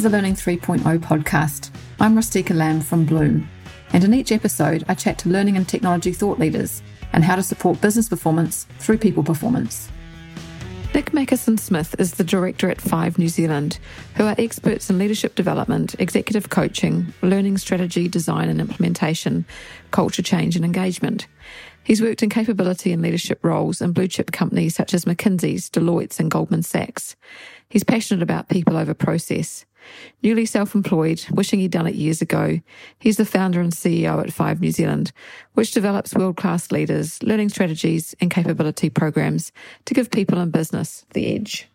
to the Learning 3.0 podcast. I'm Rustika Lamb from Bloom, and in each episode, I chat to learning and technology thought leaders and how to support business performance through people performance. Nick Mackison Smith is the director at Five New Zealand, who are experts in leadership development, executive coaching, learning strategy, design and implementation, culture change and engagement. He's worked in capability and leadership roles in blue chip companies such as McKinsey's, Deloitte's, and Goldman Sachs. He's passionate about people over process. Newly self employed, wishing he'd done it years ago, he's the founder and CEO at Five New Zealand, which develops world class leaders, learning strategies, and capability programs to give people in business the edge.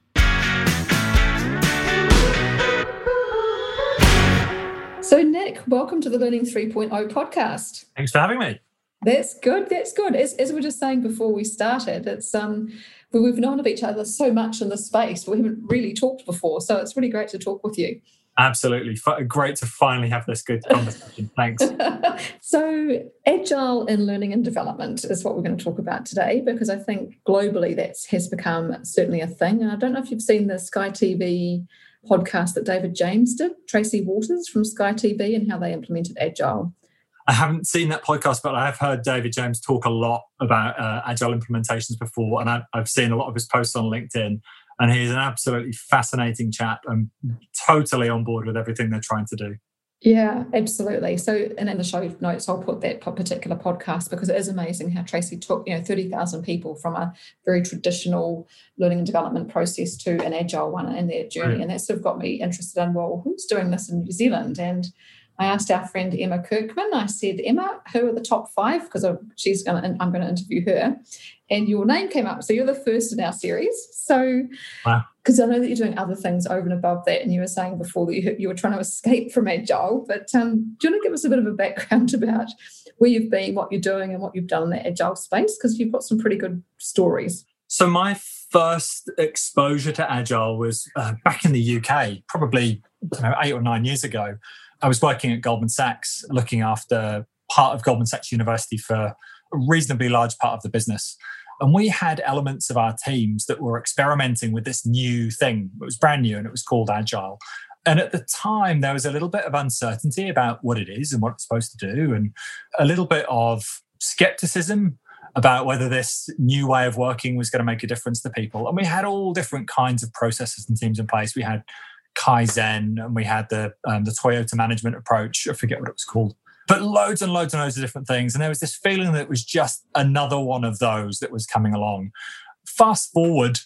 So, Nick, welcome to the Learning 3.0 podcast. Thanks for having me. That's good. That's good. As, as we were just saying before we started, it's um we've known of each other so much in the space, but we haven't really talked before. So it's really great to talk with you. Absolutely. Great to finally have this good conversation. Thanks. so, agile in learning and development is what we're going to talk about today because I think globally that has become certainly a thing. And I don't know if you've seen the Sky TV podcast that David James did, Tracy Waters from Sky TV, and how they implemented agile. I haven't seen that podcast, but I have heard David James talk a lot about uh, agile implementations before, and I've, I've seen a lot of his posts on LinkedIn. And he's an absolutely fascinating chap. I'm totally on board with everything they're trying to do. Yeah, absolutely. So, and in the show notes, I'll put that particular podcast because it is amazing how Tracy took, you know, 30,000 people from a very traditional learning and development process to an agile one in their journey. Right. And that sort of got me interested in, well, who's doing this in New Zealand? And I asked our friend Emma Kirkman. I said, Emma, who are the top five? Because she's going to, I'm going to interview her, and your name came up. So you're the first in our series. So, because wow. I know that you're doing other things over and above that, and you were saying before that you, you were trying to escape from agile. But um, do you want to give us a bit of a background about where you've been, what you're doing, and what you've done in that agile space? Because you've got some pretty good stories. So my first exposure to agile was uh, back in the UK, probably know, eight or nine years ago. I was working at Goldman Sachs, looking after part of Goldman Sachs University for a reasonably large part of the business. And we had elements of our teams that were experimenting with this new thing. It was brand new and it was called Agile. And at the time, there was a little bit of uncertainty about what it is and what it's supposed to do, and a little bit of skepticism about whether this new way of working was going to make a difference to people. And we had all different kinds of processes and teams in place. We had Kaizen, and we had the um, the Toyota management approach. I forget what it was called, but loads and loads and loads of different things. And there was this feeling that it was just another one of those that was coming along. Fast forward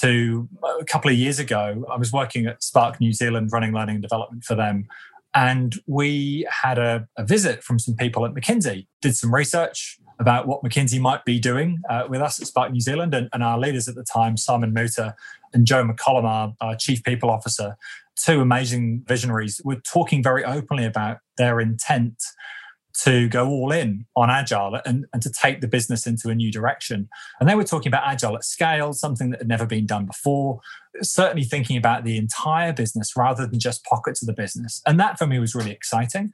to a couple of years ago, I was working at Spark New Zealand, running learning and development for them. And we had a, a visit from some people at McKinsey, did some research, about what McKinsey might be doing uh, with us at Spark New Zealand. And, and, our leaders at the time, Simon Moutter and Joe McCollum, our, our Chief People Officer, two amazing visionaries, were talking very openly about their intent to go all in on agile and, and to take the business into a new direction. And they were talking about agile at scale, something that had never been done before, certainly thinking about the entire business rather than just pockets of the business. And that for me was really exciting.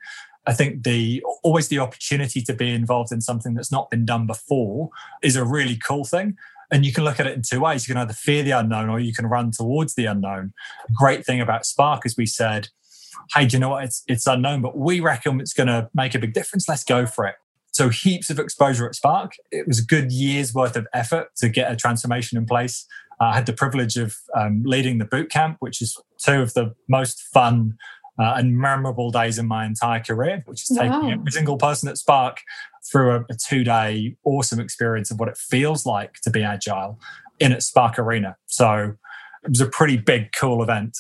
I think the always the opportunity to be involved in something that's not been done before is a really cool thing. And you can look at it in two ways. You can either fear the unknown or you can run towards the unknown. great thing about Spark is we said, hey, do you know what? It's it's unknown, but we reckon it's going to make a big difference. Let's go for it. So heaps of exposure at Spark. It was a good year's worth of effort to get a transformation in place. Uh, I had the privilege of um, leading the boot camp, which is two of the most fun uh, and memorable days in my entire career, which is taking wow. every single person at Spark through a, a two day awesome experience of what it feels like to be agile in at Spark Arena. So it was a pretty big, cool event.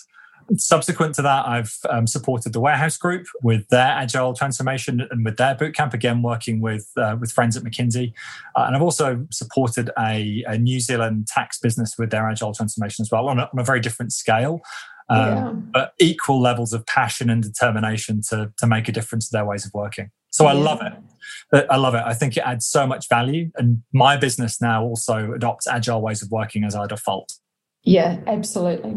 Subsequent to that, I've um, supported the Warehouse Group with their agile transformation and with their bootcamp. Again, working with uh, with friends at McKinsey, uh, and I've also supported a, a, New Zealand tax business with their agile transformation as well on a, on a very different scale um, yeah. but equal levels of passion and determination to to make a difference to their ways of working. So I love it. I love it. I think it adds so much value, and my business now also adopts agile ways of working as our default. Yeah, absolutely.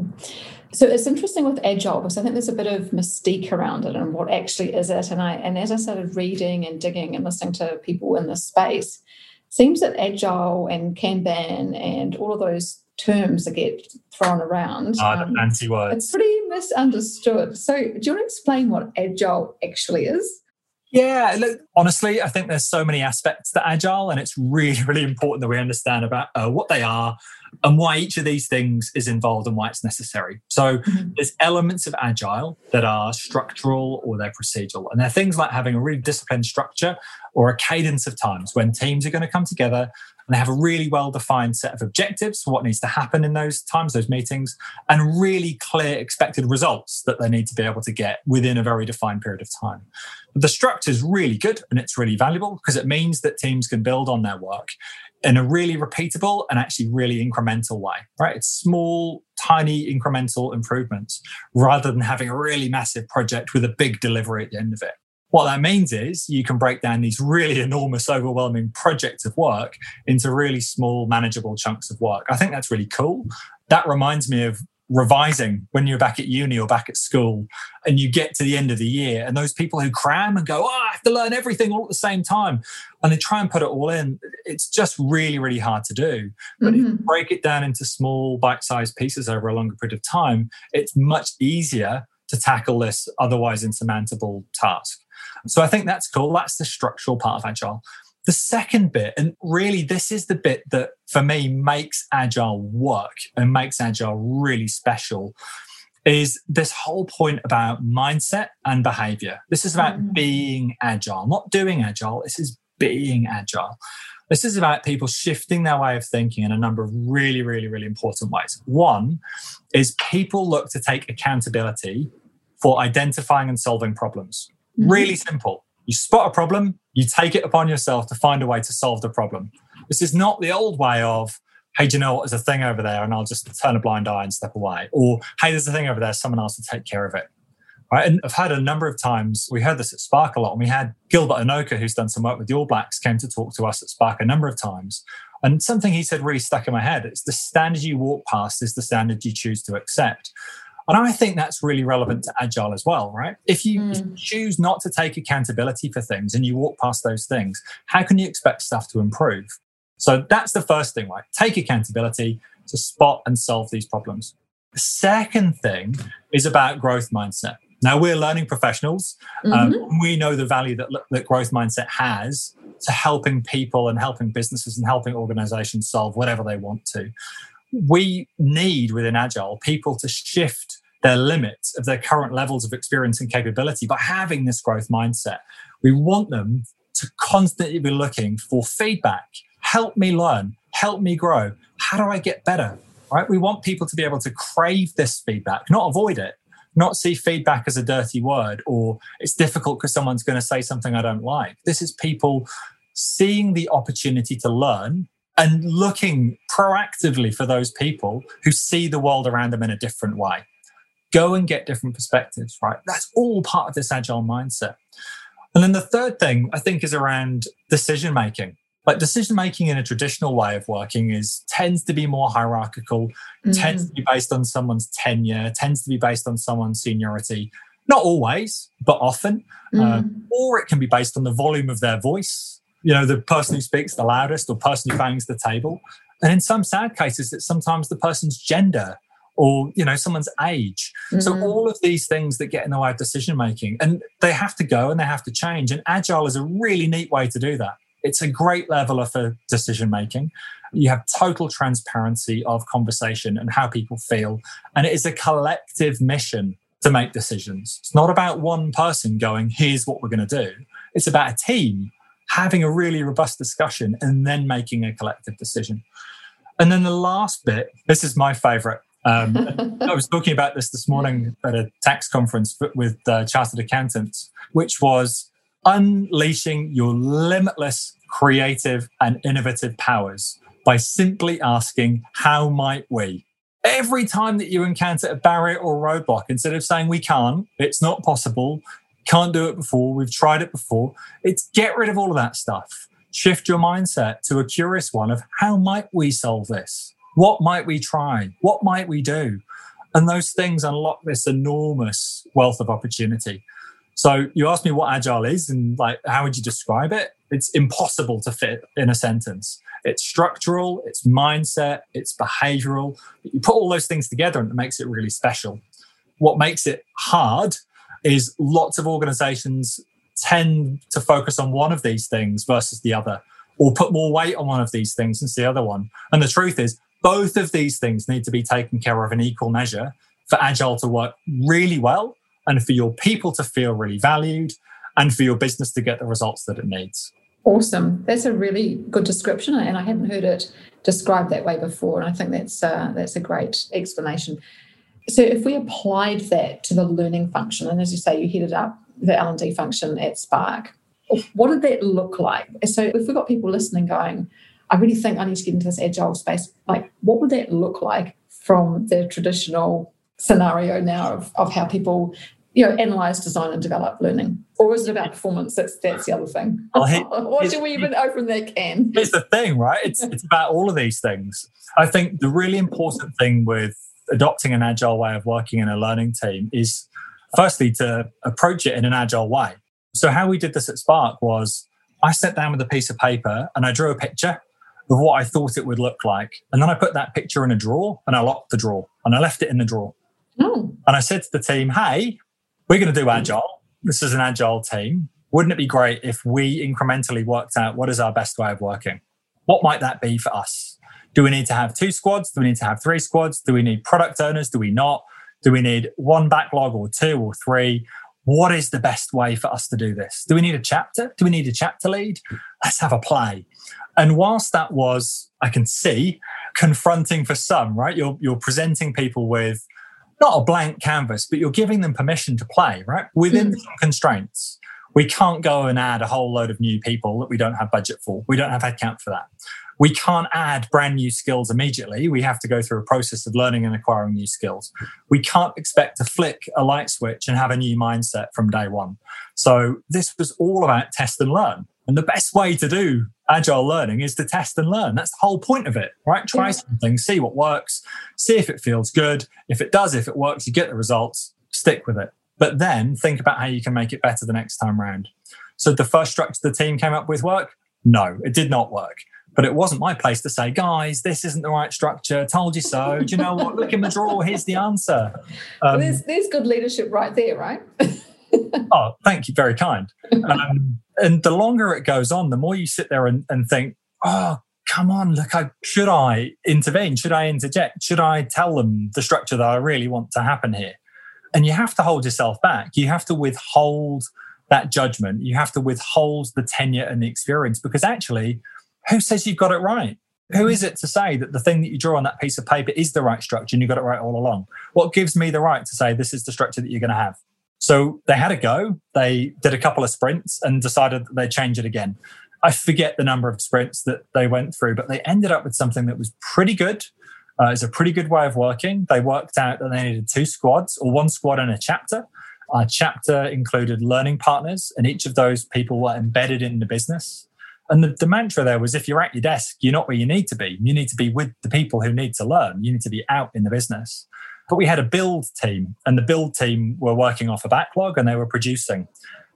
So it's interesting with agile because I think there's a bit of mystique around it and what actually is it. And I and as I started reading and digging and listening to people in this space, seems that agile and Kanban and all of those terms that get thrown around. Uh, um, fancy words. It's pretty misunderstood. So, do you want to explain what agile actually is? Yeah, look, honestly, I think there's so many aspects to agile, and it's really, really important that we understand about uh, what they are and why each of these things is involved and why it's necessary. So, mm-hmm. there's elements of agile that are structural or they're procedural, and they're things like having a really disciplined structure or a cadence of times when teams are going to come together and they have a really well defined set of objectives for what needs to happen in those times, those meetings, and really clear expected results that they need to be able to get within a very defined period of time. The structure is really good and it's really valuable because it means that teams can build on their work in a really repeatable and actually really incremental way, right? It's small, tiny incremental improvements rather than having a really massive project with a big delivery at the end of it. What that means is you can break down these really enormous, overwhelming projects of work into really small, manageable chunks of work. I think that's really cool. That reminds me of revising when you're back at uni or back at school and you get to the end of the year and those people who cram and go, oh, I have to learn everything all at the same time and they try and put it all in. It's just really, really hard to do. But mm-hmm. if you mm-hmm. break it down into small bite-sized pieces over a longer period of time, it's much easier to tackle this otherwise insurmountable task. So I think that's cool. That's the structural part of Agile. The second bit, and really this is the bit that for me makes Agile work and makes Agile really special, is this whole point about mindset and behavior. This is about mm. being Agile, not doing Agile. This is being Agile. This is about people shifting their way of thinking in a number of really, really, really important ways. One is people look to take accountability for identifying and solving problems. Mm-hmm. Really simple. You spot a problem, you take it upon yourself to find a way to solve the problem. This is not the old way of, hey, do you know what? There's a thing over there, and I'll just turn a blind eye and step away. Or, hey, there's a thing over there, someone else will take care of it. Right? And I've had a number of times, we heard this at Spark a lot, and we had Gilbert Enoka, who's done some work with the All Blacks, came to talk to us at Spark a number of times. And something he said really stuck in my head. It's the standard you walk past is the standard you choose to accept. And I think that's really relevant to agile as well, right? If you, mm. if you, choose not to take accountability for things and you walk past those things, how can you expect stuff to improve? So that's the first thing, right? Take accountability to spot and solve these problems. The second thing is about growth mindset. Now we're learning professionals. Um, mm-hmm. Um, we know the value that, that growth mindset has to helping people and helping businesses and helping organizations solve whatever they want to we need within Agile people to shift their limits of their current levels of experience and capability by having this growth mindset. We want them to constantly be looking for feedback. Help me learn, help me grow. How do I get better? Right? We want people to be able to crave this feedback, not avoid it, not see feedback as a dirty word or it's difficult because someone's going to say something I don't like. This is people seeing the opportunity to learn and looking proactively for those people who see the world around them in a different way. Go and get different perspectives, right? That's all part of this agile mindset. And then the third thing I think is around decision making. Like decision making in a traditional way of working is tends to be more hierarchical, mm-hmm. tends to be based on someone's tenure, tends to be based on someone's seniority. Not always, but often. Mm-hmm. Um, or it can be based on the volume of their voice you know, the person who speaks the loudest or person who bangs the table. And in some sad cases, it's sometimes the person's gender or you know someone's age. Mm-hmm. so all of these things that get in the way of decision making and they have to go and they have to change. And agile is a really neat way to do that. It's a great leveler for decision making. You have total transparency of conversation and how people feel. And it is a collective mission to make decisions. It's not about one person going here's what we're going to do. It's about a team having a really robust discussion and then making a collective decision. And then the last bit, this is my favorite. Um, I was talking about this this morning at a tax conference with uh, chartered accountants, which was unleashing your limitless creative and innovative powers by simply asking, How might we? Every time that you encounter a barrier or roadblock, instead of saying we can't, it's not possible, can't do it before, we've tried it before. It's get rid of all of that stuff. Shift your mindset to a curious one of how might we solve this? What might we try? What might we do? And those things unlock this enormous wealth of opportunity. So you asked me what agile is and like how would you describe it? It's impossible to fit in a sentence. It's structural, it's mindset, it's behavioral. You put all those things together and it makes it really special. What makes it hard is lots of organizations tend to focus on one of these things versus the other, or put more weight on one of these things than the other one. And the truth is, both of these things need to be taken care of in equal measure for Agile to work really well and for your people to feel really valued and for your business to get the results that it needs. Awesome. That's a really good description, and I hadn't heard it described that way before. And I think that's uh, that's a great explanation. So, if we applied that to the learning function, and as you say, you headed up the L and D function at Spark, what did that look like? So, if we've got people listening, going, "I really think I need to get into this agile space," like, what would that look like from the traditional scenario now of, of how people you know, analyze, design, and develop learning, or is it about performance? That's that's the other thing. Well, he, or should we even open that can? It's the thing, right? It's it's about all of these things. I think the really important thing with adopting an agile way of working in a learning team is, firstly, to approach it in an agile way. So how we did this at Spark was, I sat down with a piece of paper and I drew a picture of what I thought it would look like, and then I put that picture in a drawer and I locked the drawer and I left it in the drawer. Oh. And I said to the team, "Hey." we're going to do agile. This is an agile team. Wouldn't it be great if we incrementally worked out what is our best way of working? What might that be for us? Do we need to have two squads? Do we need to have three squads? Do we need product owners? Do we not? Do we need one backlog or two or three? What is the best way for us to do this? Do we need a chapter? Do we need a chapter lead? Let's have a play. And whilst that was, I can see, confronting for some, right? You're, you're presenting people with not a blank canvas, but you're giving them permission to play, right? Within mm. some constraints. We can't go and add a whole load of new people that we don't have budget for. We don't have headcount for that. We can't add brand new skills immediately. We have to go through a process of learning and acquiring new skills. We can't expect to flick a light switch and have a new mindset from day one. So this was all about test and learn. And the best way to do agile learning is to test and learn. That's the whole point of it, right? Try yeah. something, see what works, see if it feels good. If it does, if it works, you get the results, stick with it. But then think about how you can make it better the next time round. So the first structure the team came up with work? No, it did not work. But it wasn't my place to say, guys, this isn't the right structure. Told you so. Do you know what? Look in the drawer. Here's the answer. Um, well, there's, there's good leadership right there, right? oh, thank you. Very kind. Um, and the longer it goes on, the more you sit there and, and think, oh, come on, look, I, should I intervene? Should I interject? Should I tell them the structure that I really want to happen here? And you have to hold yourself back. You have to withhold that judgment. You have to withhold the tenure and the experience because actually, who says you've got it right? Who is it to say that the thing that you draw on that piece of paper is the right structure and you got it right all along? What gives me the right to say this is the structure that you're going to have? So they had a go. They did a couple of sprints and decided that they'd change it again. I forget the number of sprints that they went through, but they ended up with something that was pretty good. Uh, it's a pretty good way of working. They worked out that they needed two squads or one squad and a chapter. Our chapter included learning partners, and each of those people were embedded in the business. And the, the, mantra there was if you're at your desk, you're not where you need to be. You need to be with the people who need to learn. You need to be out in the business. But we had a build team, and the build team were working off a backlog and they were producing.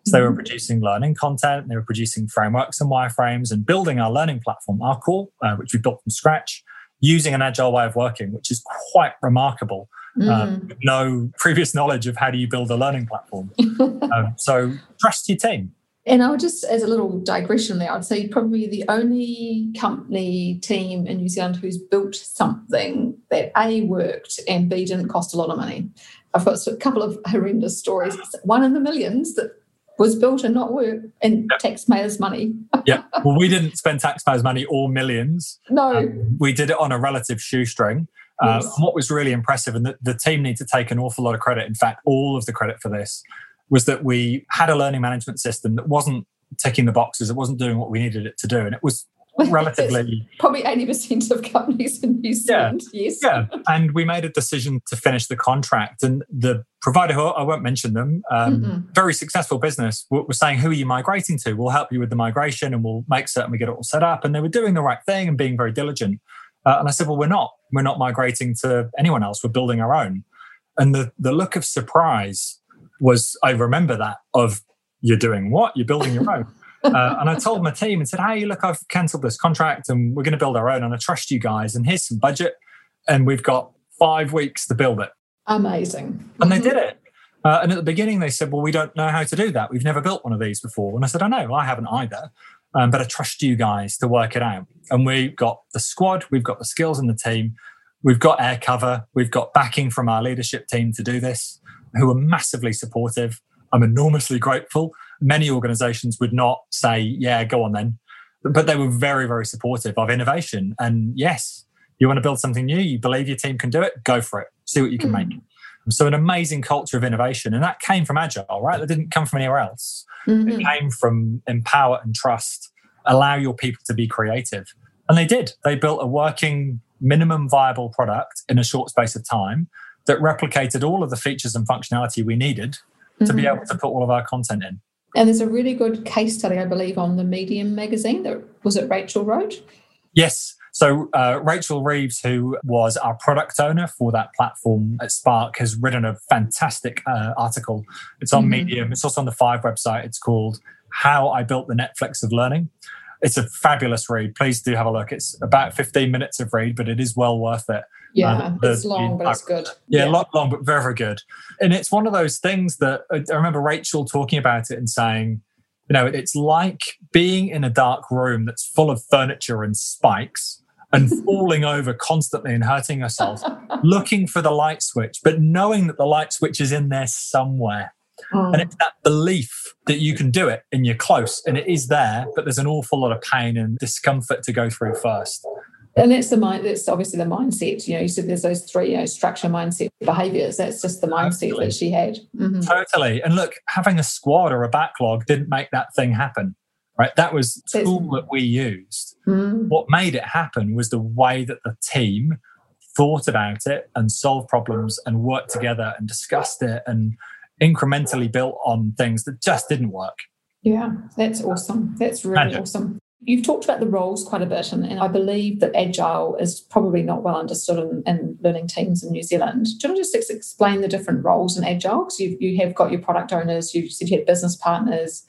So they were mm-hmm. producing learning content, they were producing frameworks and wireframes and building our learning platform, our core, uh, which we built from scratch, using an agile way of working, which is quite remarkable. Mm. Um, no previous knowledge of how do you build a learning platform. um, so trust your team. And I would just, as a little digression there, I'd say probably the only company team in New Zealand who's built something that A worked and B didn't cost a lot of money. I've got a couple of horrendous stories. One in the millions that was built and not work and yep. taxpayers' money. yeah. Well, we didn't spend taxpayers' money or millions. No. Um, we did it on a relative shoestring. Uh, yes. what was really impressive, and the, the team need to take an awful lot of credit, in fact, all of the credit for this, was that we had a learning management system that wasn't ticking the boxes. It wasn't doing what we needed it to do. And it was relatively probably 80% of companies in New Zealand. Yeah, yes. Yeah. And we made a decision to finish the contract. And the provider who I won't mention them, um, very successful business, was saying, Who are you migrating to? We'll help you with the migration and we'll make certain we get it all set up. And they were doing the right thing and being very diligent. Uh, and I said, Well, we're not. We're not migrating to anyone else. We're building our own. And the, the look of surprise was I remember that of you're doing what? You're building your own. uh, and I told my team and said, "Hey, look, I've cancelled this contract, and we're going to build our own, and I trust you guys. And here's some budget, and we've got five weeks to build it." Amazing. And they did it. Uh, and at the beginning, they said, "Well, we don't know how to do that. We've never built one of these before." And I said, "I know, I haven't either." Um, but I trust you guys to work it out. And we've got the squad, we've got the skills in the team, we've got air cover, we've got backing from our leadership team to do this, who are massively supportive. I'm enormously grateful. Many organizations would not say, yeah, go on then. But they were very, very supportive of innovation. And yes, you want to build something new, you believe your team can do it, go for it, see what you can mm. make. So, an amazing culture of innovation. And that came from Agile, right? That didn't come from anywhere else. Mm-hmm. It came from empower and trust, allow your people to be creative. And they did. They built a working, minimum viable product in a short space of time that replicated all of the features and functionality we needed mm-hmm. to be mm-hmm. able to put all of our content in. And there's a really good case study, I believe, on the Medium magazine that was it Rachel wrote? Yes. So uh, Rachel Reeves, who was our product owner for that platform at Spark, has written a fantastic uh, article. It's on mm-hmm. Medium. It's also on the Five website. It's called "How I Built the Netflix of Learning." It's a fabulous read. Please do have a look. It's about 15 minutes of read, but it is well worth it. Yeah, um, the, it's long, but it's good. Yeah, yeah, long, long, but very, very good. And it's one of those things that I remember Rachel talking about it and saying, you know, it's like being in a dark room that's full of furniture and spikes and falling over constantly and hurting herself, looking for the light switch, but knowing that the light switch is in there somewhere. Mm. And it's that belief that you can do it and you're close and it is there, but there's an awful lot of pain and discomfort to go through first. And that's the mind. That's obviously the mindset. You know, you said there's those three, you know, structure, mindset, behaviors. That's just the mindset totally. that she had. Mm-hmm. Totally. And look, having a squad or a backlog didn't make that thing happen right? That was tool that we used. Mm. What made it happen was the way that the team thought about it and solved problems and worked together and discussed it and incrementally built on things that just didn't work. Yeah, that's awesome. That's really Magic. awesome. You've talked about the roles quite a bit, and, and, I believe that agile is probably not well understood in, in, learning teams in New Zealand. Do you want to just explain the different roles in agile? Because you, you have got your product owners, you said you had business partners,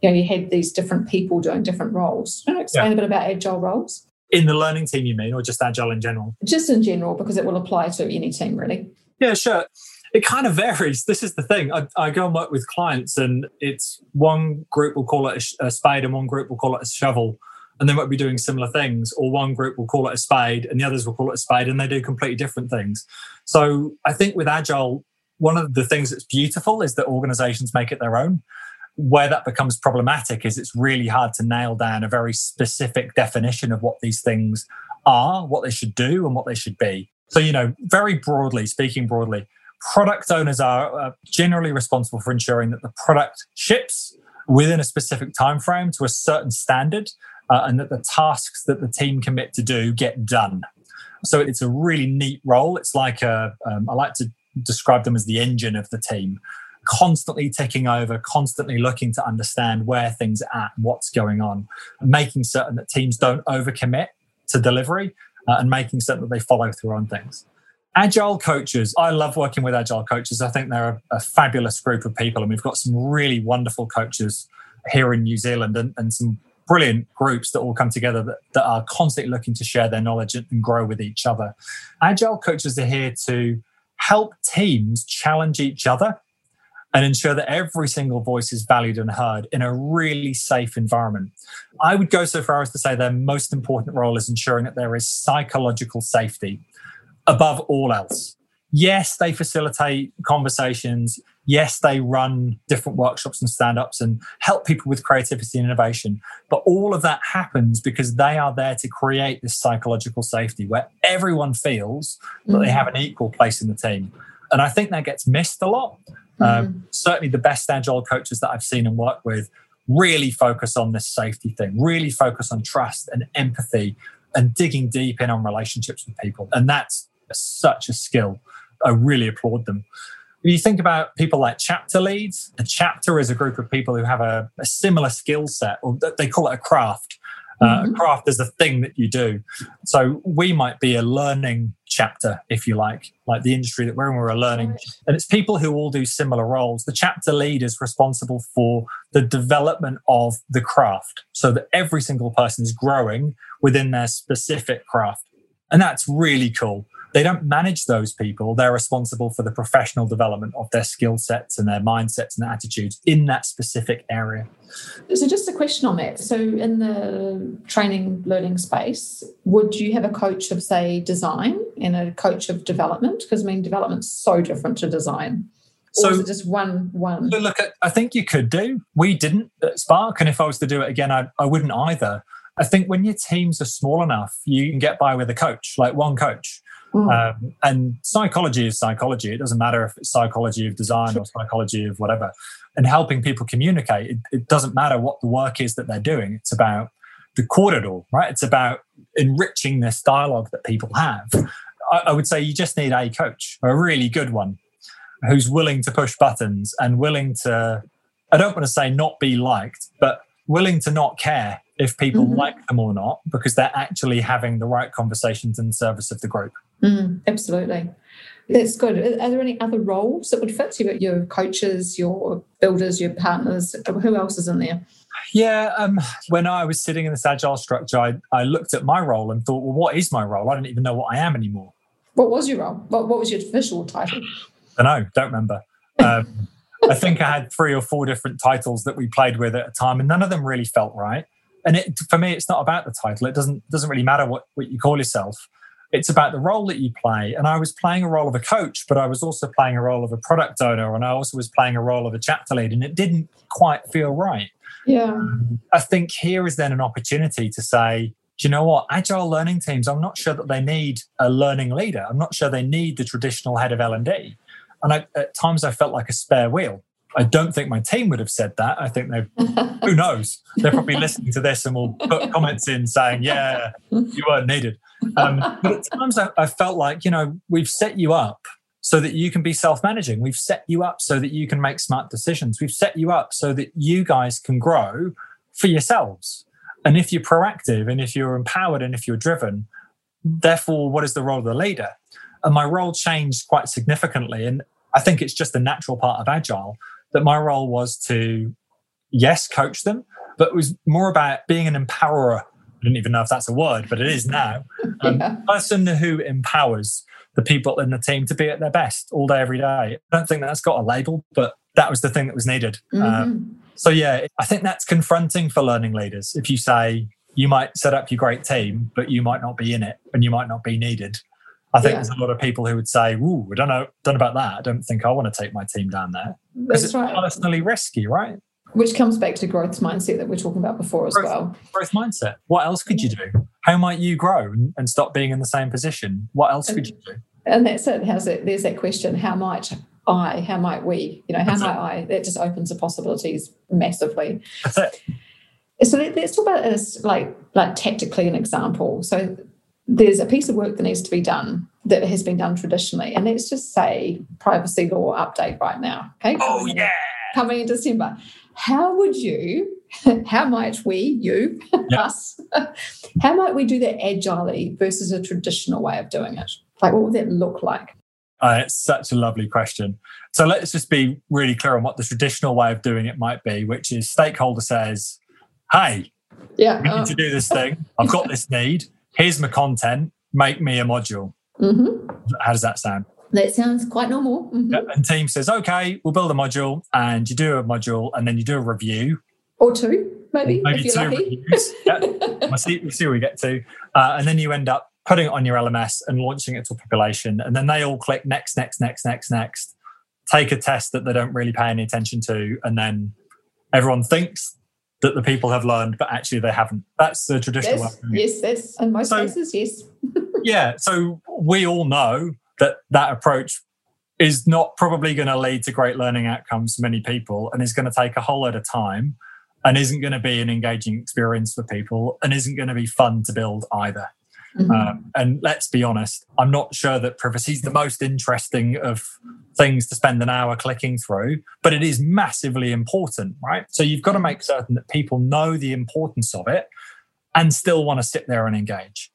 you know, you had these different people doing different roles. Do you want to explain yeah. a bit about agile roles? In the learning team, you mean, or just agile in general? Just in general, because it will apply to any team, really. Yeah, sure. It kind of varies. This is the thing. I, I go and work with clients, and it's one group will call it a, a spade, and one group will call it a shovel and they might be doing similar things, or one group will call it a spade and the others will call it a spade, and they do completely different things. So I think with Agile, one of the things that's beautiful is that organizations make it their own. Where that becomes problematic is it's really hard to nail down a very specific definition of what these things are, what they should do, and what they should be. So, you know, very broadly, speaking broadly, product owners are uh, generally responsible for ensuring that the product ships within a specific time frame to a certain standard uh, and that the tasks that the team commit to do get done. So it's a really neat role. It's like a, um, I like to describe them as the engine of the team constantly ticking over, constantly looking to understand where things are at, and what's going on, making certain that teams don't overcommit to delivery uh, and making certain that they follow through on things. Agile coaches, I love working with agile coaches. I think they're a, a fabulous group of people, and we've got some really wonderful coaches here in New Zealand and, and some brilliant groups that all come together that, that are constantly looking to share their knowledge and grow with each other. Agile coaches are here to help teams challenge each other and ensure that every single voice is valued and heard in a really safe environment. I would go so far as to say their most important role is ensuring that there is psychological safety above all else. Yes, they facilitate conversations. Yes, they run different workshops and stand ups and help people with creativity and innovation. But all of that happens because they are there to create this psychological safety where everyone feels that mm-hmm. they have an equal place in the team. And I think that gets missed a lot. Um, mm-hmm. certainly, the best agile coaches that I've seen and worked with really focus on this safety thing, really focus on trust and empathy and digging deep in on relationships with people. And that's such a skill. I really applaud them. If you think about people like chapter leads, a chapter is a group of people who have a, a similar skill set, or they call it a craft. Uh, mm-hmm. a craft is a thing that you do. So we might be a learning chapter, if you like, like the industry that we're in, we're a learning. And it's people who all do similar roles. The chapter lead is responsible for the development of the craft so that every single person is growing within their specific craft. And that's really cool. They don't manage those people. They're responsible for the professional development of their skill sets and their mindsets and attitudes in that specific area. So, just a question on that. So, in the training learning space, would you have a coach of, say, design and a coach of development? Because I mean, development's so different to design. Or so, is it just one one? So look, I think you could do. We didn't at Spark, and if I was to do it again, I, I wouldn't either. I think when your teams are small enough, you can get by with a coach, like one coach. Mm. Um, and psychology is psychology. It doesn't matter if it's psychology of design or psychology of whatever. And helping people communicate, it, it doesn't matter what the work is that they're doing. It's about the corridor, right? It's about enriching this dialogue that people have. I, I would say you just need a coach, a really good one, who's willing to push buttons and willing to, I don't want to say not be liked, but willing to not care if people mm-hmm. like them or not because they're actually having the right conversations in service of the group. Mm, absolutely. That's good. Are there any other roles that would fit? you? your coaches, your builders, your partners. Who else is in there? Yeah, um, when I was sitting in this agile structure, I, I looked at my role and thought, well, what is my role? I don't even know what I am anymore. What was your role? What, what was your official title? I don't know, don't remember. Um, I think I had three or four different titles that we played with at a time, and none of them really felt right. And it, for me, it's not about the title. It doesn't doesn't really matter what, what you call yourself. It's about the role that you play. And I was playing a role of a coach, but I was also playing a role of a product owner, and I also was playing a role of a chapter lead, and it didn't quite feel right. Yeah. Um, I think here is then an opportunity to say, do you know what? Agile learning teams, I'm not sure that they need a learning leader. I'm not sure they need the traditional head of L&D. And I, at times I felt like a spare wheel. I don't think my team would have said that. I think they, who knows? They're probably listening to this and will put comments in saying, yeah, you weren't needed. Um, but at times I, I felt like, you know, we've set you up so that you can be self managing. We've set you up so that you can make smart decisions. We've set you up so that you guys can grow for yourselves. And if you're proactive and if you're empowered and if you're driven, therefore, what is the role of the leader? And my role changed quite significantly. And I think it's just a natural part of Agile that my role was to, yes, coach them, but it was more about being an empowerer. I didn't even know if that's a word, but it is now. Um, yeah. person who empowers the people in the team to be at their best all day, every day. I don't think that's got a label, but that was the thing that was needed. Mm-hmm. Um, so, yeah, I think that's confronting for learning leaders. If you say you might set up your great team, but you might not be in it and you might not be needed. I think yeah. there's a lot of people who would say, "Ooh, I don't know, don't know about that. I don't think I want to take my team down there." That's it's right. personally risky, right? Which comes back to growth mindset that we are talking about before as growth, well. Growth mindset. What else could you do? How might you grow and stop being in the same position? What else and, could you do? And that's it. How's it? There's that question: How might I? How might we? You know, how that's might it. I? That just opens the possibilities massively. That's it. So let's talk about this like like tactically an example. So there's a piece of work that needs to be done that has been done traditionally. And let's just say privacy law update right now. Okay. Oh, yeah. coming in December. How would you, how might we, you, yep. us, how might we do that agilely versus a traditional way of doing it? Like, what would that look like? Uh, it's such a lovely question. So let's just be really clear on what the traditional way of doing it might be, which is stakeholder says, hey, yeah, we need to do this thing. I've got this need here's my content, make me a module. Mm-hmm. How does that sound? That sounds quite normal. Mm-hmm. And team says, okay, we'll build a module, and you do a module, and then you do a review. Or two, maybe. Maybe two reviews. yeah. We'll see, we'll see where we get to. Uh, and then you end up putting it on your LMS and launching it to a population. And then they all click next, next, next, next, next, take a test that they don't really pay any attention to. And then everyone thinks that the people have learned, but actually they haven't. That's the traditional yes, way. Yes, yes. In most so, cases, yes. yeah. So we all know that that approach is not probably going to lead to great learning outcomes for many people and is going to take a whole lot of time and isn't going to be an engaging experience for people and isn't going to be fun to build either. Mm-hmm. Um, and let's be honest, I'm not sure that privacy is the most interesting of things to spend an hour clicking through, but it is massively important, right? So you've got to make certain that people know the importance of it and still want to sit there and engage.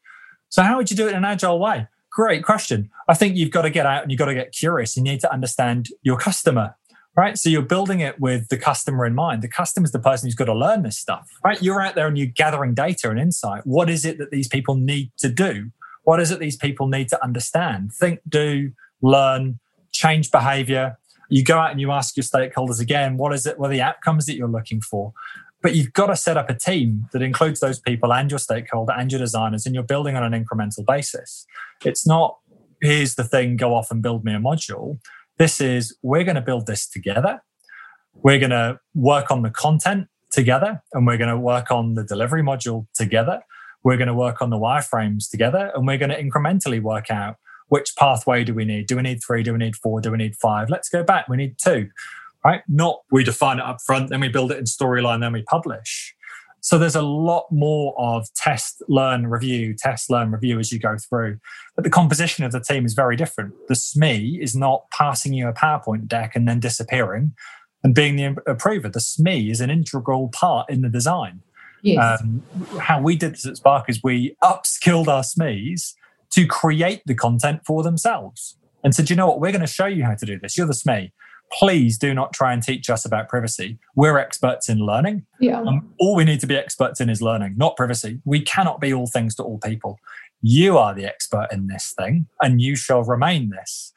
So, how would you do it in an agile way? great question. I think you've got to get out and you've got to get curious. You need to understand your customer, right? So you're building it with the customer in mind. The customer is the person who's got to learn this stuff, right? You're out there and you're gathering data and insight. What is it that these people need to do? What is it these people need to understand? Think, do, learn, change behavior. You go out and you ask your stakeholders again, what is it? What are the outcomes that you're looking for? But you've got to set up a team that includes those people and your stakeholder and your designers, and you're building on an incremental basis. It's not, here's the thing, go off and build me a module. This is, we're going to build this together. We're going to work on the content together, and we're going to work on the delivery module together. We're going to work on the wireframes together, and we're going to incrementally work out which pathway do we need? Do we need three? Do we need four? Do we need five? Let's go back. We need two right? Not we define it up front, then we build it in storyline, then we publish. So there's a lot more of test, learn, review, test, learn, review as you go through. But the composition of the team is very different. The SME is not passing you a PowerPoint deck and then disappearing and being the approver. The SME is an integral part in the design. Yes. Um, how we did this at Spark is we upskilled our SMEs to create the content for themselves and said, you know what, we're going to show you how to do this. You're the SME please do not try and teach us about privacy. We're experts in learning. Yeah. Um, all we need to be experts in is learning, not privacy. We cannot be all things to all people. You are the expert in this thing, and you shall remain this.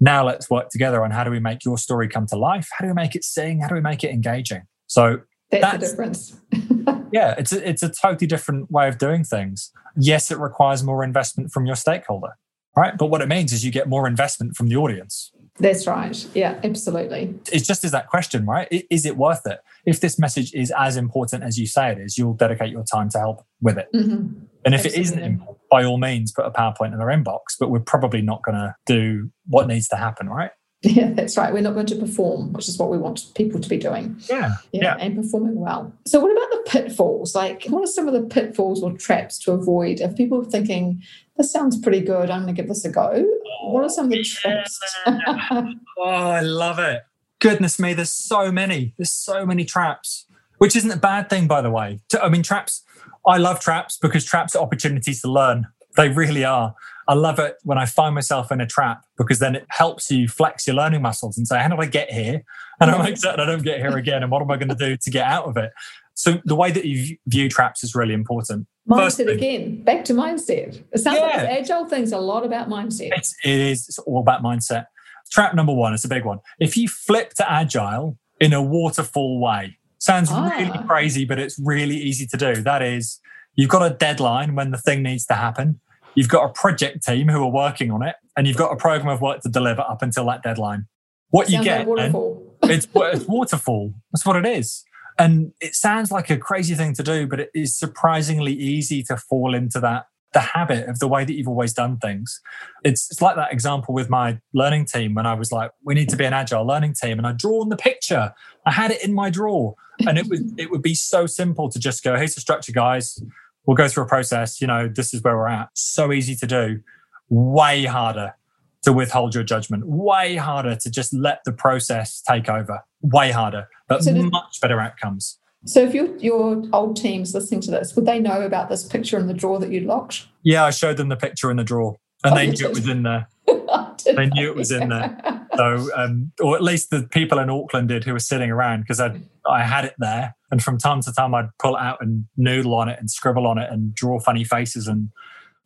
Now let's work together on how do we make your story come to life? How do we make it sing? How do we make it engaging? So that's, that's the difference. yeah, it's a, it's a totally different way of doing things. Yes, it requires more investment from your stakeholder, right? But what it means is you get more investment from the audience. That's right. Yeah, absolutely. It's just as that question, right? Is it worth it? If this message is as important as you say it is, you'll dedicate your time to help with it. Mm-hmm. And if absolutely. it isn't, by all means, put a PowerPoint in their inbox, but we're probably not going to do what needs to happen, right? Yeah, that's right. We're not going to perform, which is what we want people to be doing. Yeah, yeah. Yeah, and performing well. So, what about the pitfalls? Like, what are some of the pitfalls or traps to avoid if people are thinking, this sounds pretty good, I'm going to give this a go? What are some of the oh, traps? oh, I love it. Goodness me, there's so many. There's so many traps, which isn't a bad thing, by the way. I mean, traps, I love traps because traps are opportunities to learn. They really are. I love it when I find myself in a trap because then it helps you flex your learning muscles and say, how did I get here? And I make certain I don't get here again. And what am I going to do to get out of it? So the way that you view traps is really important. Mindset Firstly, again, back to mindset. It sounds yeah. like agile thing's a lot about mindset. It's, it is. It's all about mindset. Trap number one it's a big one. If you flip to agile in a waterfall way, sounds ah. really crazy, but it's really easy to do. That is, you've got a deadline when the thing needs to happen You've got a project team who are working on it, and you've got a program of work to deliver up until that deadline. What you get, like waterfall. it's, it's waterfall. That's what it is. And it sounds like a crazy thing to do, but it is surprisingly easy to fall into that the habit of the way that you've always done things. It's, it's like that example with my learning team when I was like, we need to be an agile learning team. And I drawn the picture. I had it in my drawer. And it would it would be so simple to just go, here's the structure, guys we'll go through a process. You know, this is where we're at. So easy to do, way harder to withhold your judgment, way harder to just let the process take over, way harder, but so much better outcomes. So, if your your old team's listening to this, would they know about this picture in the drawer that you locked? Yeah, I showed them the picture in the drawer, and oh, they knew it was in there. they knew it was in there. So, um, or at least the people in Auckland did who were sitting around because I I had it there, and from time to time I'd pull it out and noodle on it and scribble on it and draw funny faces and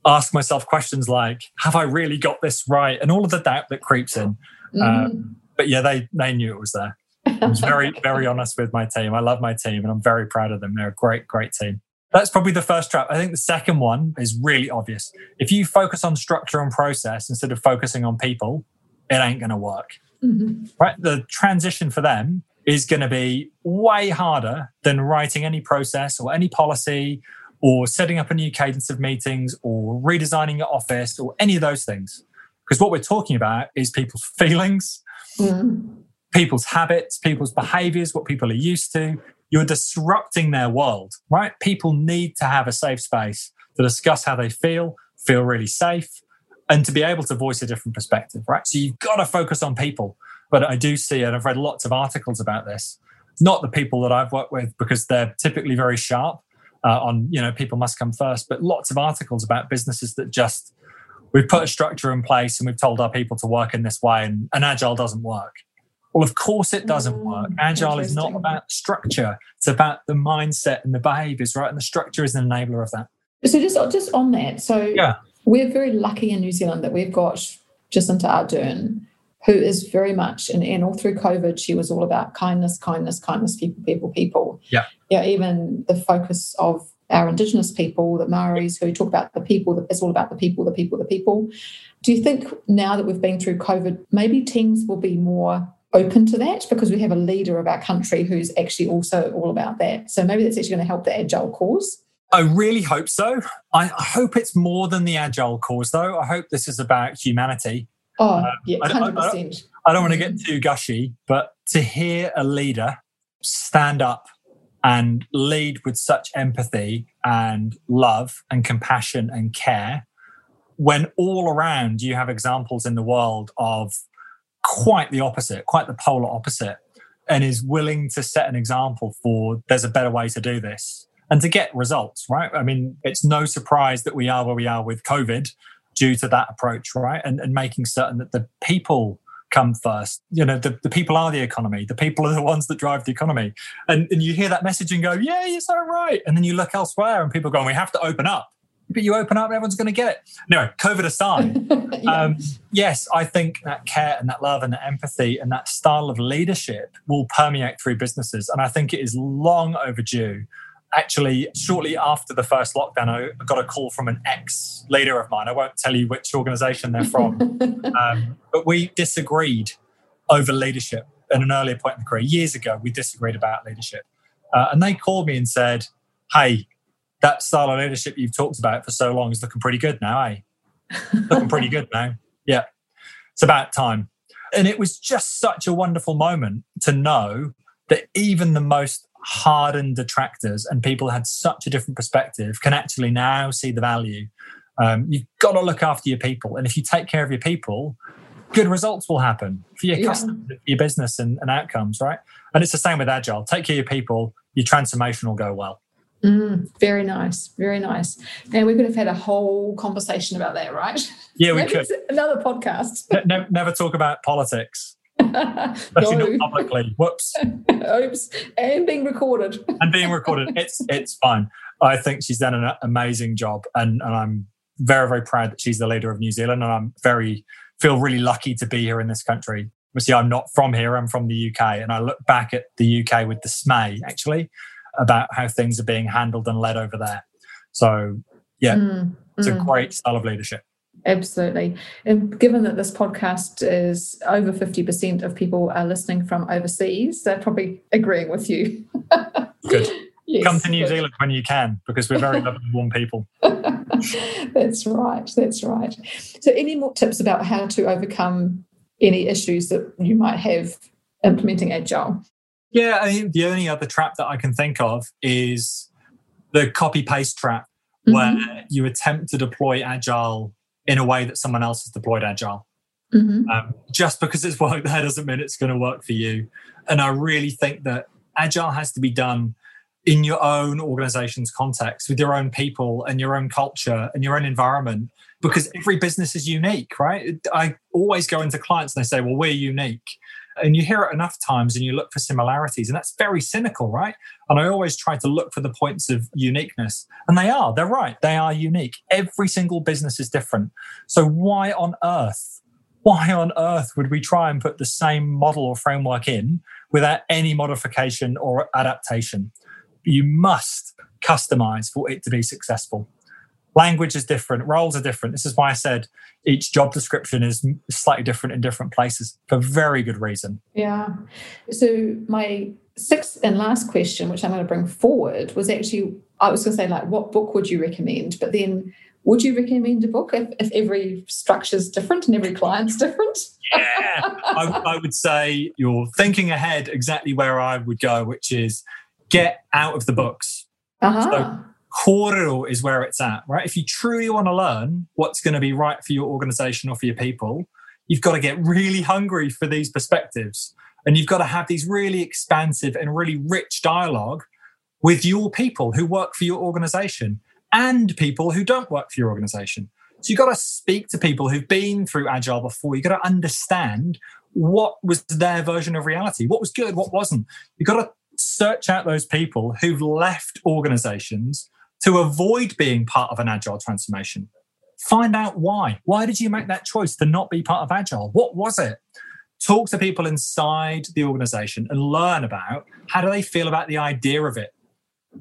ask myself questions like, "Have I really got this right?" and all of the doubt that creeps in. Mm. Um, but yeah, they they knew it was there. I was very very honest with my team. I love my team, and I'm very proud of them. They're a great great team. That's probably the first trap. I think the second one is really obvious. If you focus on structure and process instead of focusing on people, it ain't going to work. Mm-hmm. Right? The transition for them is going to be way harder than writing any process or any policy or setting up a new cadence of meetings or redesigning your office or any of those things. Because what we're talking about is people's feelings, mm-hmm. people's habits, people's behaviors, what people are used to, you're disrupting their world, right? People need to have a safe space to discuss how they feel, feel really safe, and to be able to voice a different perspective, right? So you've got to focus on people. But I do see, and I've read lots of articles about this, not the people that I've worked with because they're typically very sharp uh, on, you know, people must come first, but lots of articles about businesses that just we've put a structure in place and we've told our people to work in this way, and, and agile doesn't work. Well, of course it doesn't mm, work. Agile is not about structure; it's about the mindset and the behaviors, right? And the structure is an enabler of that. So just just on that, so yeah. We're very lucky in New Zealand that we've got Jacinda Ardern, who is very much and, and all through COVID, she was all about kindness, kindness, kindness, people, people, people. Yeah. Yeah. Even the focus of our Indigenous people, the Maoris, who talk about the people, it's all about the people, the people, the people. Do you think now that we've been through COVID, maybe teams will be more open to that because we have a leader of our country who's actually also all about that? So maybe that's actually going to help the agile cause. I really hope so. I hope it's more than the agile cause, though. I hope this is about humanity. Oh, um, yeah, 100%. I, I, I, don't, I don't want to get too gushy, but to hear a leader stand up and lead with such empathy and love and compassion and care when all around you have examples in the world of quite the opposite, quite the polar opposite, and is willing to set an example for there's a better way to do this and to get results, right? I mean, it's no surprise that we are where we are with COVID due to that approach, right? And, and making certain that the people come first. You know, the, the people are the economy. The people are the ones that drive the economy. And, and you hear that message and go, yeah, you're so right. And then you look elsewhere and people go, we have to open up. But you open up, everyone's going to get it. No, COVID aside, yeah. um, yes, I think that care and that love and that empathy and that style of leadership will permeate through businesses. And I think it is long overdue actually, shortly after the first lockdown, I got a call from an ex leader of mine. I won't tell you which organization they're from, um, but we disagreed over leadership at an earlier point in the career. Years ago, we disagreed about leadership. Uh, and they called me and said, Hey, that style of leadership you've talked about for so long is looking pretty good now, eh? looking pretty good now. Yeah. It's about time. And it was just such a wonderful moment to know that even the most hardened detractors and people had such a different perspective can actually now see the value. Um, you've got to look after your people. And if you take care of your people, good results will happen for your yeah. customers, your business, and, and, outcomes, right? And it's the same with Agile. Take care of your people, your transformation will go well. Mm, very nice, very nice. And we could have had a whole conversation about that, right? Yeah, we could. Another podcast. ne- never talk about politics. Especially no. not publicly. Whoops. Oops. And being recorded. and being recorded. It's it's fine. I think she's done an amazing job, and, and I'm very very proud that she's the leader of New Zealand, and I'm very feel really lucky to be here in this country. Obviously, I'm not from here. I'm from the UK, and I look back at the UK with dismay, actually, about how things are being handled and led over there. So, yeah, mm, it's mm. a great style of leadership. Absolutely. And given that this podcast is over 50% of people are listening from overseas, they're probably agreeing with you. Good. Yes, Come to New good. Zealand when you can, because we're very lovely, warm people. that's right. That's right. So, any more tips about how to overcome any issues that you might have implementing Agile? Yeah, I think the only other trap that I can think of is the copy paste trap, mm-hmm. where you attempt to deploy Agile in a way that someone else has deployed agile. Mm-hmm. Um, just because it's worked there doesn't mean it's going to work for you. And I really think that agile has to be done in your own organization's context with your own people and your own culture and your own environment because every business is unique, right? I always go into clients and they say, well, we're unique. And you hear it enough times and you look for similarities, and that's very cynical, right? And I always try to look for the points of uniqueness. And they are, they're right, they are unique. Every single business is different. So why on earth, why on earth would we try and put the same model or framework in without any modification or adaptation? You must customize for it to be successful language is different, roles are different. This is why I said each job description is slightly different in different places for very good reason. Yeah. So my sixth and last question, which I'm going to bring forward, was actually I was going to say like, what book would you recommend? But then would you recommend a book if, if every structure is different and every client's different? yeah, I, I would say you're thinking ahead exactly where I would go, which is get out of the books. Uh-huh. So Kōrero is where it's at, right? If you truly want to learn what's going to be right for your organization or for your people, you've got to get really hungry for these perspectives. And you've got to have these really expansive and really rich dialogue with your people who work for your organization and people who don't work for your organization. So you've got to speak to people who've been through Agile before. You've got to understand what was their version of reality, what was good, what wasn't. You've got to search out those people who've left organizations to avoid being part of an Agile transformation. Find out why. Why did you make that choice to not be part of Agile? What was it? Talk to people inside the organization and learn about how do they feel about the idea of it?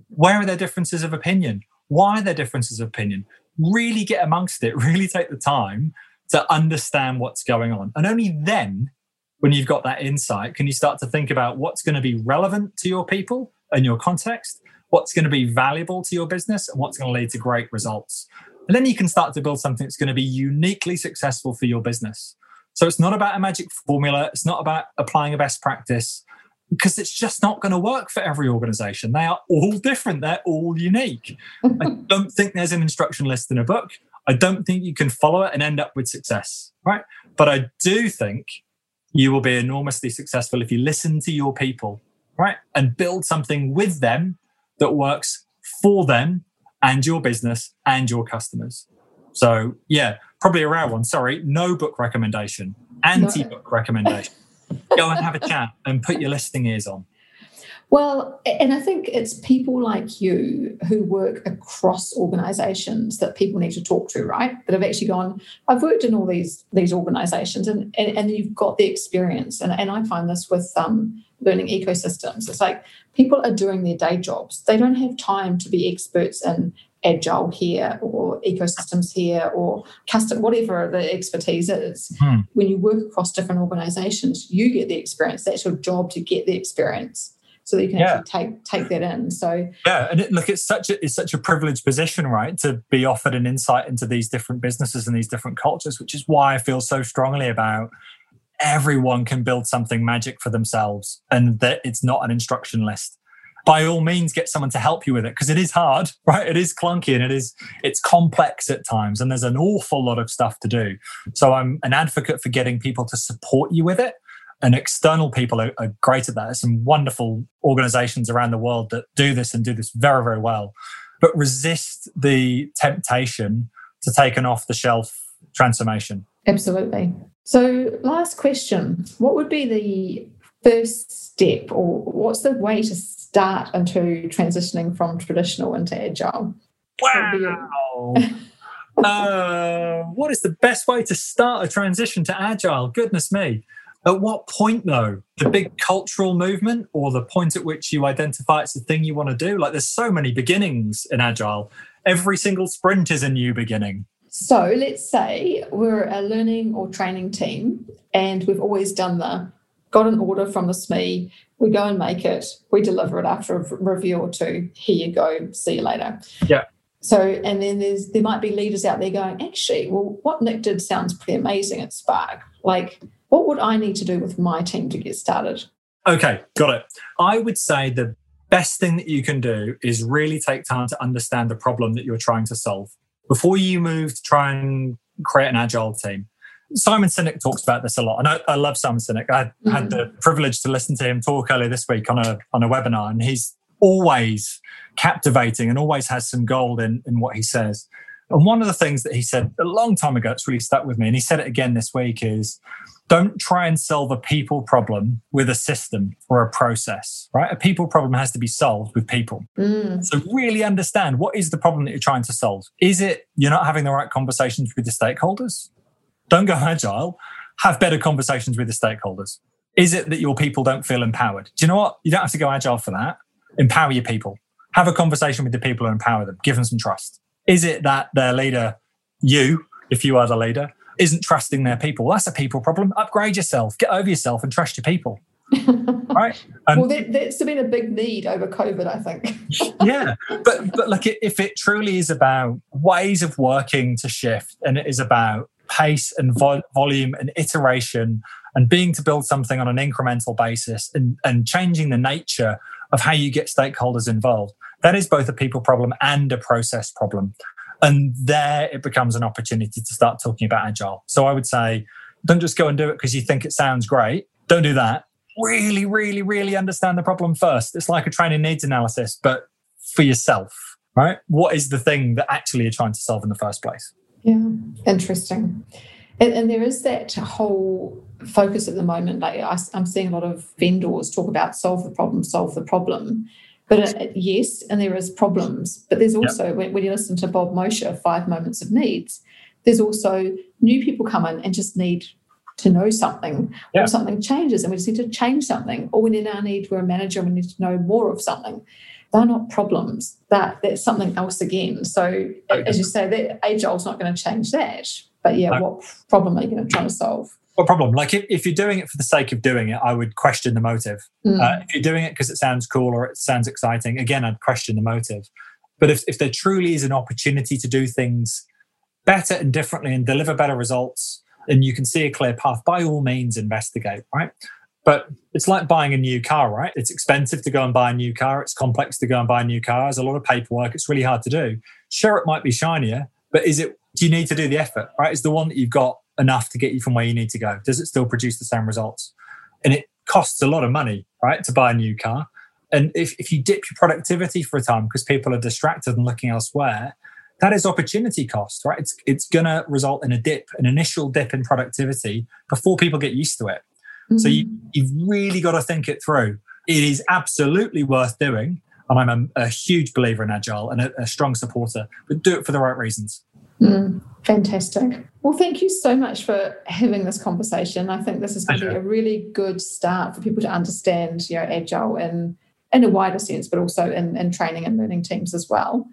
Where are their differences of opinion? Why are there differences of opinion? Really get amongst it, really take the time to understand what's going on. And only then, when you've got that insight, can you start to think about what's going to be relevant to your people and your context, what's going to be valuable to your business, and what's going to lead to great results. And then you can start to build something that's going to be uniquely successful for your business. So it's not about a magic formula, it's not about applying a best practice because it's just not going to work for every organization. They are all different, they're all unique. I don't think there's an instruction list in a book. I don't think you can follow it and end up with success, right? But I do think you will be enormously successful if you listen to your people, right? And build something with them that works for them and your business and your customers. So, yeah, probably a rare one. Sorry, no book recommendation, anti book recommendation. Go and have a chat and put your listening ears on. Well, and I think it's people like you who work across organizations that people need to talk to, right? That have actually gone, I've worked in all these these organizations and and, and you've got the experience. And, and I find this with um, learning ecosystems. It's like people are doing their day jobs. They don't have time to be experts in agile here or ecosystems here or custom whatever the expertise is hmm. when you work across different organizations you get the experience that's your job to get the experience so that you can yeah. actually take take that in. So yeah, and it, look, it's such a it's such a privileged position, right, to be offered an insight into these different businesses and these different cultures, which is why I feel so strongly about everyone can build something magic for themselves, and that it's not an instruction list. By all means, get someone to help you with it because it is hard, right? It is clunky and it is it's complex at times, and there's an awful lot of stuff to do. So I'm an advocate for getting people to support you with it and external people are, are great at that. There's some wonderful organizations around the world that do this and do this very, very well. But resist the temptation to take an off the shelf transformation. Absolutely. So, last question What would be the first step, or what's the way to start into transitioning from traditional into agile? Wow. uh, what is the best way to start a transition to agile? Goodness me. At what point, though, the big cultural movement or the point at which you identify it's the thing you want to do? Like, there's so many beginnings in Agile. Every single sprint is a new beginning. So, let's say we're a learning or training team and we've always done the got an order from the SME, we go and make it, we deliver it after a review or two. Here you go, see you later. Yeah. So, and then there's there might be leaders out there going, actually, well, what Nick did sounds pretty amazing at Spark. Like, what would I need to do with my team to get started? Okay, got it. I would say the best thing that you can do is really take time to understand the problem that you're trying to solve before you move to try and create an agile team. Simon Sinek talks about this a lot, and I, I love Simon Sinek. I mm-hmm. had the privilege to listen to him talk earlier this week on a on a webinar, and he's always captivating and always has some gold in, in what he says. And one of the things that he said a long time ago, it's really stuck with me, and he said it again this week, is don't try and solve a people problem with a system or a process, right? A people problem has to be solved with people. Mm. So really understand what is the problem that you're trying to solve. Is it you're not having the right conversations with the stakeholders? Don't go agile. Have better conversations with the stakeholders. Is it that your people don't feel empowered? Do you know what? You don't have to go agile for that. Empower your people. Have a conversation with the people and empower them. Give them some trust. Is it that their leader, you, if you are the leader, isn't trusting their people? Well, that's a people problem. Upgrade yourself, get over yourself, and trust your people. right? And, well, that, that's been a big need over COVID, I think. yeah, but but like if it truly is about ways of working to shift, and it is about pace and vo- volume and iteration, and being to build something on an incremental basis, and and changing the nature of how you get stakeholders involved, that is both a people problem and a process problem. And there it becomes an opportunity to start talking about agile. So I would say, don't just go and do it because you think it sounds great. Don't do that. Really, really, really understand the problem first. It's like a training needs analysis, but for yourself, right? What is the thing that actually you're trying to solve in the first place? Yeah, interesting. And, and there is that whole focus at the moment. Like I, am seeing a lot of vendors talk about solve the problem, solve the problem. But uh, yes, and there is problems. But there's also yep. when, when, you listen to Bob Mosher, Five Moments of Needs, there's also new people come in and just need to know something, or something changes, and we just need to change something, or we now need we're a manager and we need to know more of something. They're not problems. That that's something else again. So okay. as you say, that agile's not going to change that. But yeah, no. what problem are you going to try to solve? What problem? Like if, if you're doing it for the sake of doing it, I would question the motive. Mm. Uh, if you're doing it because it sounds cool or it sounds exciting, again, I'd question the motive. But if, if there truly is an opportunity to do things better and differently and deliver better results, and you can see a clear path, by all means, investigate, right? But it's like buying a new car, right? It's expensive to go and buy a new car. It's complex to go and buy a new car. There's a lot of paperwork. It's really hard to do. Sure, it might be shinier, but is it, do you need to do the effort, right? Is the one that you've got enough to get you from where you need to go? Does it still produce the same results? And it costs a lot of money, right, to buy a new car. And if, if you dip your productivity for a time because people are distracted and looking elsewhere, that is opportunity cost, right? It's it's gonna result in a dip, an initial dip in productivity before people get used to it. Mm-hmm. So you, mm-hmm. you've really got to think it through. It is absolutely worth doing. And I'm a, a huge believer in agile and a, a, strong supporter, but do it for the right reasons. Mm, fantastic. Well, thank you so much for having this conversation. I think this is going to be a really good start for people to understand, you know, agile in in a wider sense, but also in, in training and learning teams as well.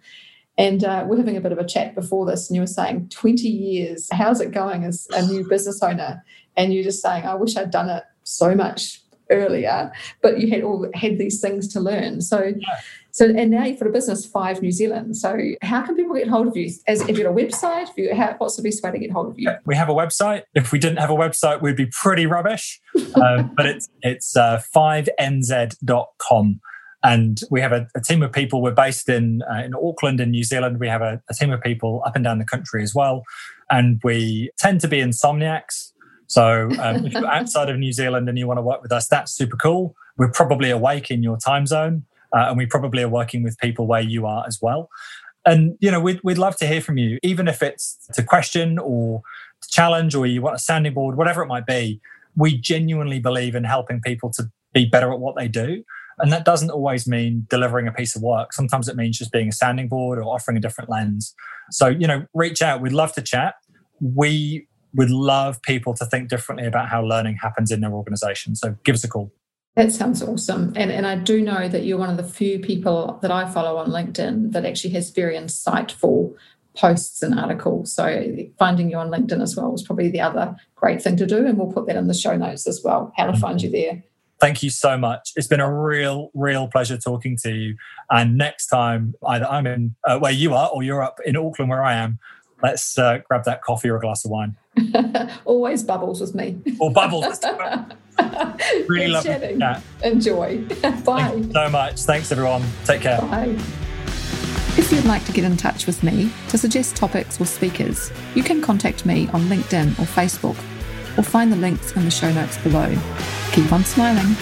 And uh, we're having a bit of a chat before this, and you were saying 20 years. How's it going as a new business owner? And you're just saying, I wish I'd done it so much earlier, but you had all had these things to learn. So, yeah. So and now you've got a business, Five New Zealand. So, how can people get hold of you? As if you have a website, if you, how, what's the best way to get hold of you? We have a website. If we didn't have a website, we'd be pretty rubbish. um, but it's it's uh, 5nz.com and we have a, a, team of people. We're based in uh, in Auckland, in New Zealand. We have a, a, team of people up and down the country as well, and we tend to be insomniacs. So um, if you're outside of New Zealand and you want to work with us, that's super cool. We're probably awake in your time zone, uh, and we probably are working with people where you are as well. And you know, we'd we'd love to hear from you, even if it's to question or to challenge, or you want a sounding board, whatever it might be. We genuinely believe in helping people to be better at what they do. And that doesn't always mean delivering a piece of work. Sometimes it means just being a sounding board or offering a different lens. So, you know, reach out. We'd love to chat. We would love people to think differently about how learning happens in their organization. So give us a call. That sounds awesome. And, and I do know that you're one of the few people that I follow on LinkedIn that actually has very insightful posts and articles. So finding you on LinkedIn as well was probably the other great thing to do. And we'll put that in the show notes as well, how to find you there. Thank you so much. It's been a real, real pleasure talking to you. And next time, either I'm in uh, where you are or you're up in Auckland where I am, let's uh, grab that coffee or a glass of wine. Always bubbles with me. Or bubbles. really love chat. Enjoy. Bye. so much. Thanks, everyone. Take care. Bye. If you'd like to get in touch with me to suggest topics or speakers, you can contact me on LinkedIn or Facebook or find the links in the show notes below. Keep on smiling.